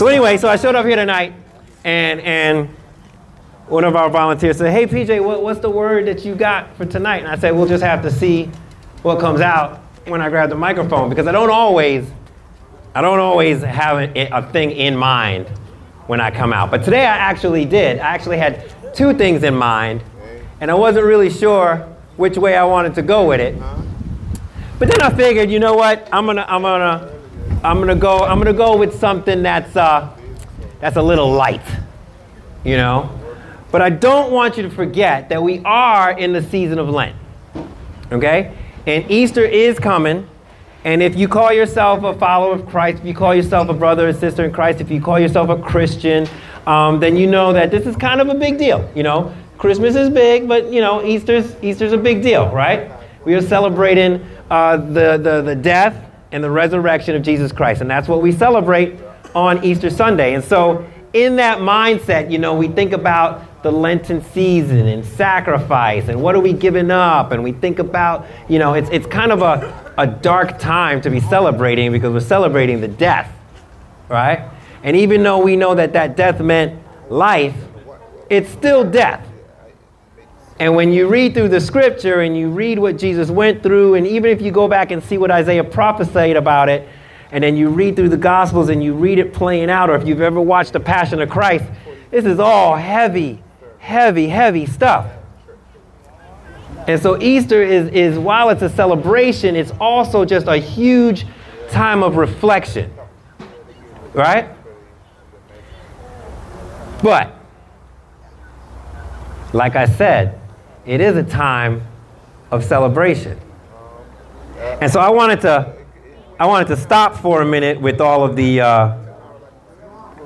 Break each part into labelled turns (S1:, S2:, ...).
S1: So anyway, so I showed up here tonight, and and one of our volunteers said, "Hey PJ, what, what's the word that you got for tonight?" And I said, "We'll just have to see what comes out when I grab the microphone because I don't always, I don't always have a, a thing in mind when I come out. But today I actually did. I actually had two things in mind, and I wasn't really sure which way I wanted to go with it. Uh-huh. But then I figured, you know what? I'm gonna, I'm gonna, I'm gonna go, I'm gonna go with something that's, uh, that's a little light, you know. But I don't want you to forget that we are in the season of Lent, okay? And Easter is coming. And if you call yourself a follower of Christ, if you call yourself a brother or sister in Christ, if you call yourself a Christian, um, then you know that this is kind of a big deal. You know, Christmas is big, but you know, Easter's Easter's a big deal, right? We are celebrating uh, the, the, the death and the resurrection of Jesus Christ. And that's what we celebrate on Easter Sunday. And so, in that mindset, you know, we think about the Lenten season and sacrifice and what are we giving up. And we think about, you know, it's, it's kind of a, a dark time to be celebrating because we're celebrating the death, right? And even though we know that that death meant life, it's still death. And when you read through the scripture and you read what Jesus went through, and even if you go back and see what Isaiah prophesied about it, and then you read through the Gospels and you read it playing out, or if you've ever watched The Passion of Christ, this is all heavy, heavy, heavy stuff. And so Easter is, is while it's a celebration, it's also just a huge time of reflection. Right? But, like I said, it is a time of celebration. And so I wanted to, I wanted to stop for a minute with all of the, uh,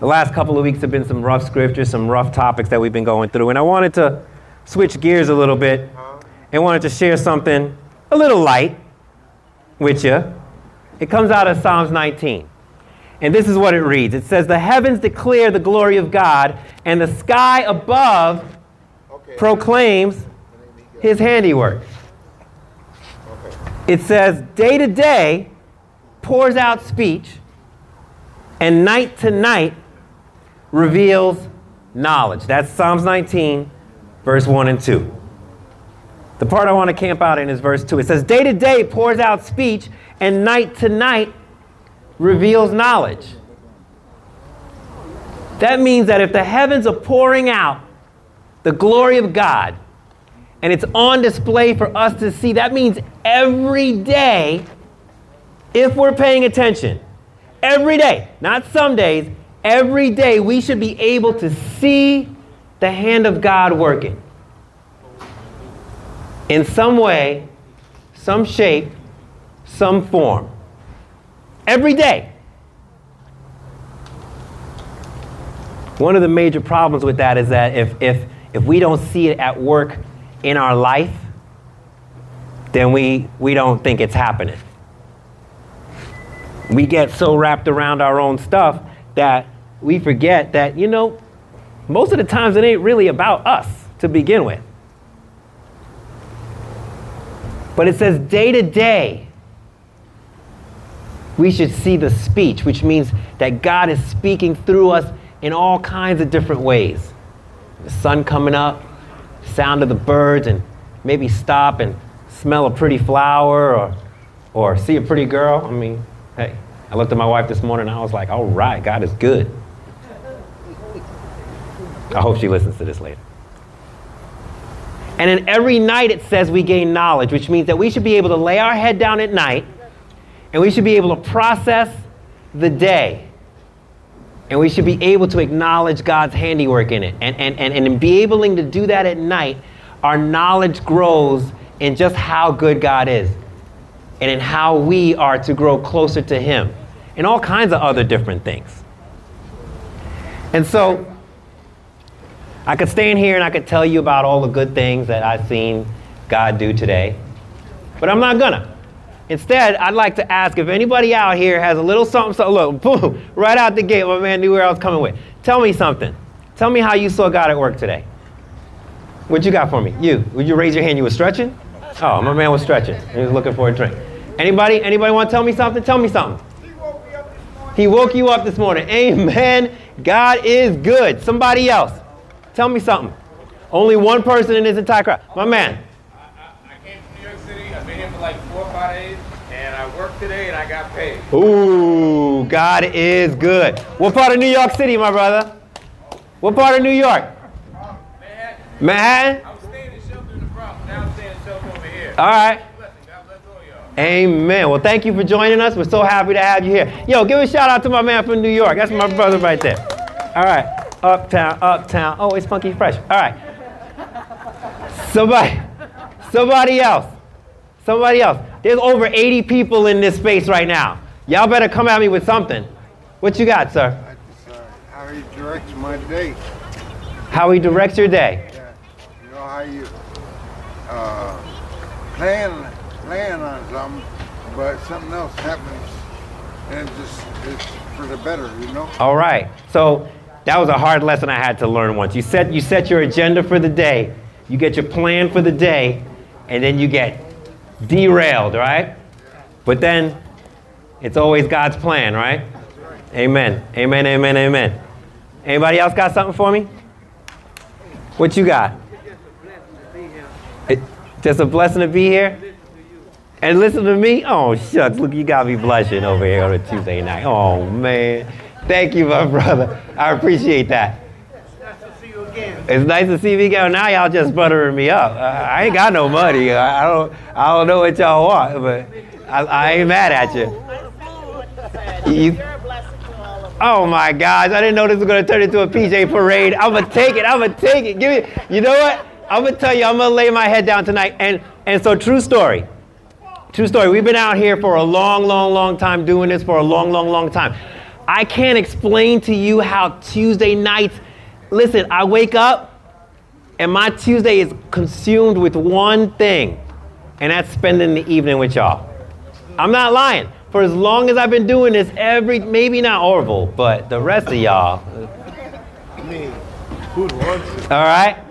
S1: the last couple of weeks have been some rough scriptures, some rough topics that we've been going through. And I wanted to switch gears a little bit and wanted to share something a little light with you. It comes out of Psalms 19. And this is what it reads It says, The heavens declare the glory of God, and the sky above proclaims his handiwork. It says, day to day pours out speech, and night to night reveals knowledge. That's Psalms 19, verse 1 and 2. The part I want to camp out in is verse 2. It says, Day to day pours out speech, and night to night reveals knowledge. That means that if the heavens are pouring out the glory of God, and it's on display for us to see. That means every day, if we're paying attention, every day, not some days, every day, we should be able to see the hand of God working in some way, some shape, some form. Every day. One of the major problems with that is that if, if, if we don't see it at work in our life, then we, we don't think it's happening. We get so wrapped around our own stuff that we forget that, you know, most of the times it ain't really about us to begin with. But it says day to day, we should see the speech, which means that God is speaking through us in all kinds of different ways. The sun coming up, sound of the birds and maybe stop and smell a pretty flower or, or see a pretty girl. I mean, hey, I looked at my wife this morning and I was like, all right, God is good. I hope she listens to this later. And then every night it says we gain knowledge, which means that we should be able to lay our head down at night and we should be able to process the day and we should be able to acknowledge God's handiwork in it. And, and, and, and in be able to do that at night, our knowledge grows in just how good God is and in how we are to grow closer to Him and all kinds of other different things. And so, I could stand here and I could tell you about all the good things that I've seen God do today, but I'm not gonna. Instead, I'd like to ask if anybody out here has a little something, so look, boom, right out the gate, my man knew where I was coming with. Tell me something. Tell me how you saw God at work today. What you got for me? You. Would you raise your hand? You were stretching? Oh, my man was stretching. He was looking for a drink. Anybody? Anybody want to tell me something? Tell me something. He woke he woke you up this morning. Amen. God is good. Somebody else. Tell me something. Only one person in this entire crowd. My man.
S2: I, I, I came from New York City. I've been here for like four or five days, today and I got paid.
S1: Ooh, God is good. What part of New York City, my brother? What part of New York?
S2: Manhattan.
S1: Manhattan?
S2: I was staying in shelter in the Bronx. Now I'm staying in shelter over here.
S1: All right.
S2: Blessing. God bless all y'all.
S1: Amen. Well, thank you for joining us. We're so happy to have you here. Yo, give a shout out to my man from New York. That's my brother right there. All right. Uptown, uptown. Oh, it's funky fresh. All right. Somebody, somebody else. Somebody else. There's over 80 people in this space right now. Y'all better come at me with something. What you got, sir?
S3: How he directs my day.
S1: How he directs your day.
S3: Yeah. You know how you uh, plan plan on something, but something else happens, and it's just it's for the better. You know.
S1: All right. So that was a hard lesson I had to learn once. You set you set your agenda for the day, you get your plan for the day, and then you get derailed, right? But then it's always God's plan, right? Amen. Amen. Amen. Amen. Anybody else got something for me? What you got? Just a blessing to be here. And listen to me? Oh, shucks. Look, you got me blushing over here on a Tuesday night. Oh, man. Thank you, my brother. I appreciate that. It's nice to see me go. Now y'all just buttering me up. Uh, I ain't got no money. I, I don't. I don't know what y'all want, but I, I ain't mad at you. You-. Oh my gosh! I didn't know this was gonna turn into a PJ parade. I'm gonna take it. I'm gonna take it. Give me. You know what? I'm gonna tell you. I'm gonna lay my head down tonight. And and so true story. True story. We've been out here for a long, long, long time doing this for a long, long, long time. I can't explain to you how Tuesday nights. Listen, I wake up and my Tuesday is consumed with one thing, and that's spending the evening with y'all. I'm not lying. For as long as I've been doing this, every maybe not Orville, but the rest of y'all.
S3: Me, who'd want to?
S1: All right.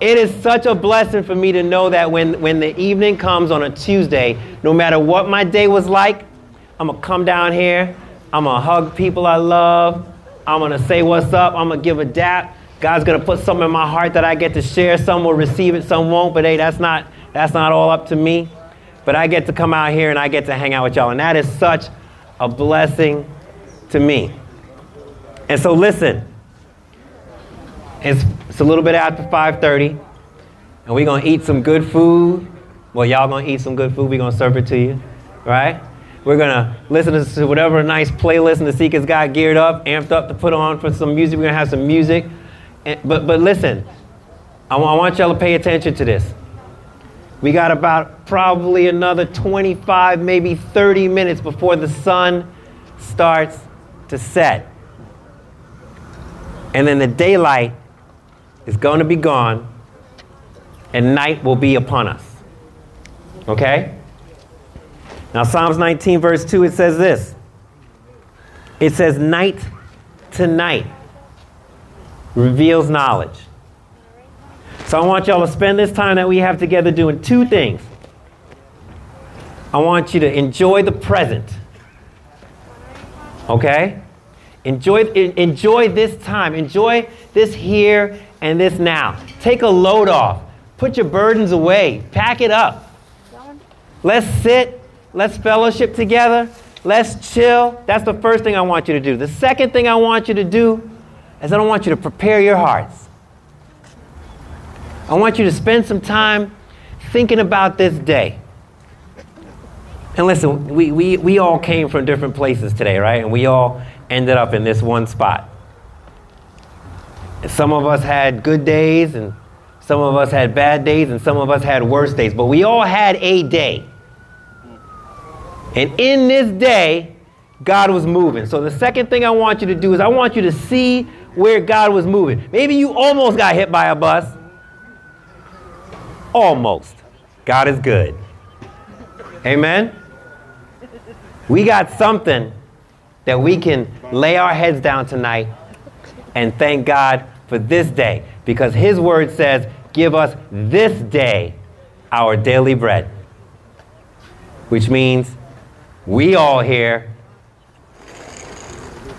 S1: It is such a blessing for me to know that when, when the evening comes on a Tuesday, no matter what my day was like, I'm gonna come down here, I'm gonna hug people I love, I'm gonna say what's up, I'm gonna give a dap. God's gonna put something in my heart that I get to share. Some will receive it, some won't, but hey, that's not that's not all up to me. But I get to come out here and I get to hang out with y'all, and that is such a blessing to me. And so listen, it's, it's a little bit after 5:30, and we're gonna eat some good food. Well, y'all gonna eat some good food. We're gonna serve it to you, right? We're gonna listen to whatever nice playlist and the Seekers got geared up, amped up to put on for some music. We're gonna have some music, and, but but listen, I want, I want y'all to pay attention to this. We got about probably another 25, maybe 30 minutes before the sun starts to set. And then the daylight is going to be gone, and night will be upon us. Okay? Now, Psalms 19, verse 2, it says this it says, Night to night reveals knowledge. So I want y'all to spend this time that we have together doing two things. I want you to enjoy the present. Okay? Enjoy, enjoy this time. Enjoy this here and this now. Take a load off. Put your burdens away. Pack it up. Let's sit. Let's fellowship together. Let's chill. That's the first thing I want you to do. The second thing I want you to do is I don't want you to prepare your hearts. I want you to spend some time thinking about this day. And listen, we, we, we all came from different places today, right? And we all ended up in this one spot. Some of us had good days, and some of us had bad days, and some of us had worse days, but we all had a day. And in this day, God was moving. So the second thing I want you to do is I want you to see where God was moving. Maybe you almost got hit by a bus. Almost. God is good. Amen? We got something that we can lay our heads down tonight and thank God for this day because His word says, Give us this day our daily bread. Which means we all here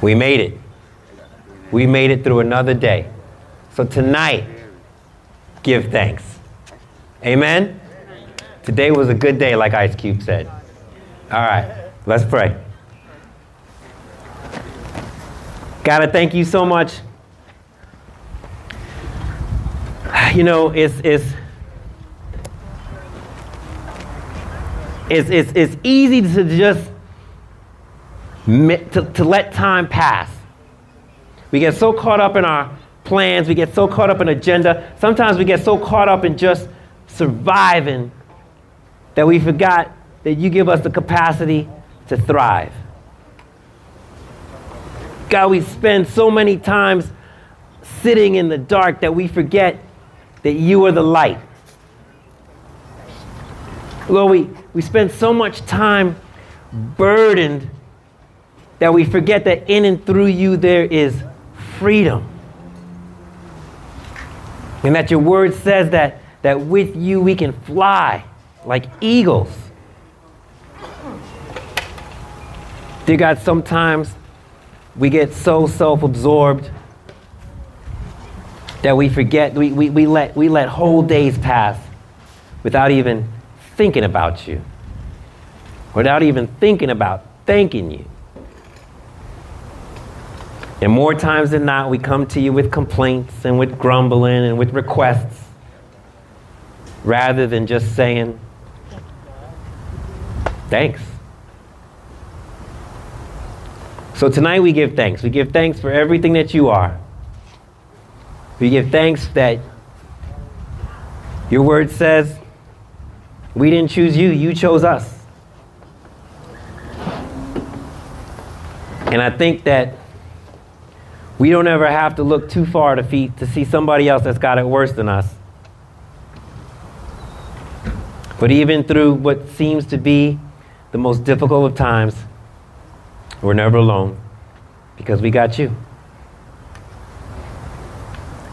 S1: We made it. We made it through another day. So tonight, give thanks. Amen? Today was a good day, like Ice Cube said. All right, let's pray. God, I thank you so much. You know, it's, it's, it's, it's, it's easy to just to, to let time pass. We get so caught up in our plans, we get so caught up in agenda. Sometimes we get so caught up in just surviving that we forgot that you give us the capacity to thrive. God, we spend so many times sitting in the dark that we forget that you are the light. Lord, we, we spend so much time burdened that we forget that in and through you there is freedom. And that your word says that, that with you we can fly like eagles. Dear God, sometimes we get so self absorbed that we forget, we, we, we, let, we let whole days pass without even thinking about you, without even thinking about thanking you. And more times than not, we come to you with complaints and with grumbling and with requests rather than just saying, thanks. So tonight we give thanks. We give thanks for everything that you are. We give thanks that your word says we didn't choose you, you chose us. And I think that we don't ever have to look too far to, to see somebody else that's got it worse than us. But even through what seems to be the most difficult of times, we're never alone because we got you.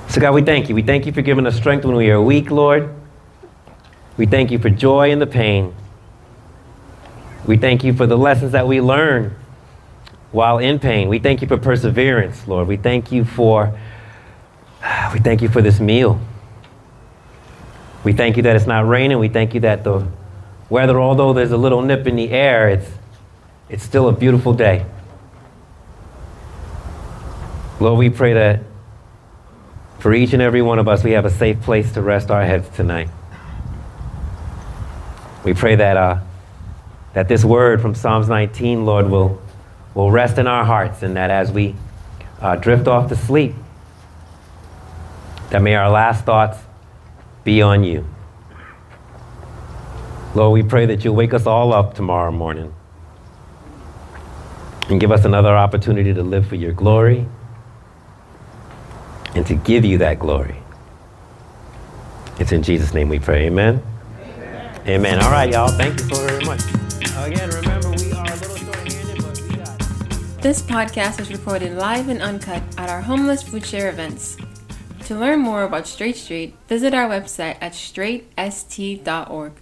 S1: So, God, we thank you. We thank you for giving us strength when we are weak, Lord. We thank you for joy in the pain. We thank you for the lessons that we learn while in pain. We thank you for perseverance, Lord. We thank you for we thank you for this meal. We thank you that it's not raining. We thank you that the weather, although there's a little nip in the air, it's it's still a beautiful day. Lord, we pray that for each and every one of us, we have a safe place to rest our heads tonight. We pray that, uh, that this word from Psalms 19, Lord, will will rest in our hearts, and that as we uh, drift off to sleep, that may our last thoughts be on you. Lord, we pray that you'll wake us all up tomorrow morning and give us another opportunity to live for your glory and to give you that glory. It's in Jesus' name we pray. Amen. Amen. All right, y'all. Thank you so very much. Again, remember, we are.
S4: A little short-handed, but we got This podcast was recorded live and uncut at our homeless food share events. To learn more about Straight Street, visit our website at straightst.org.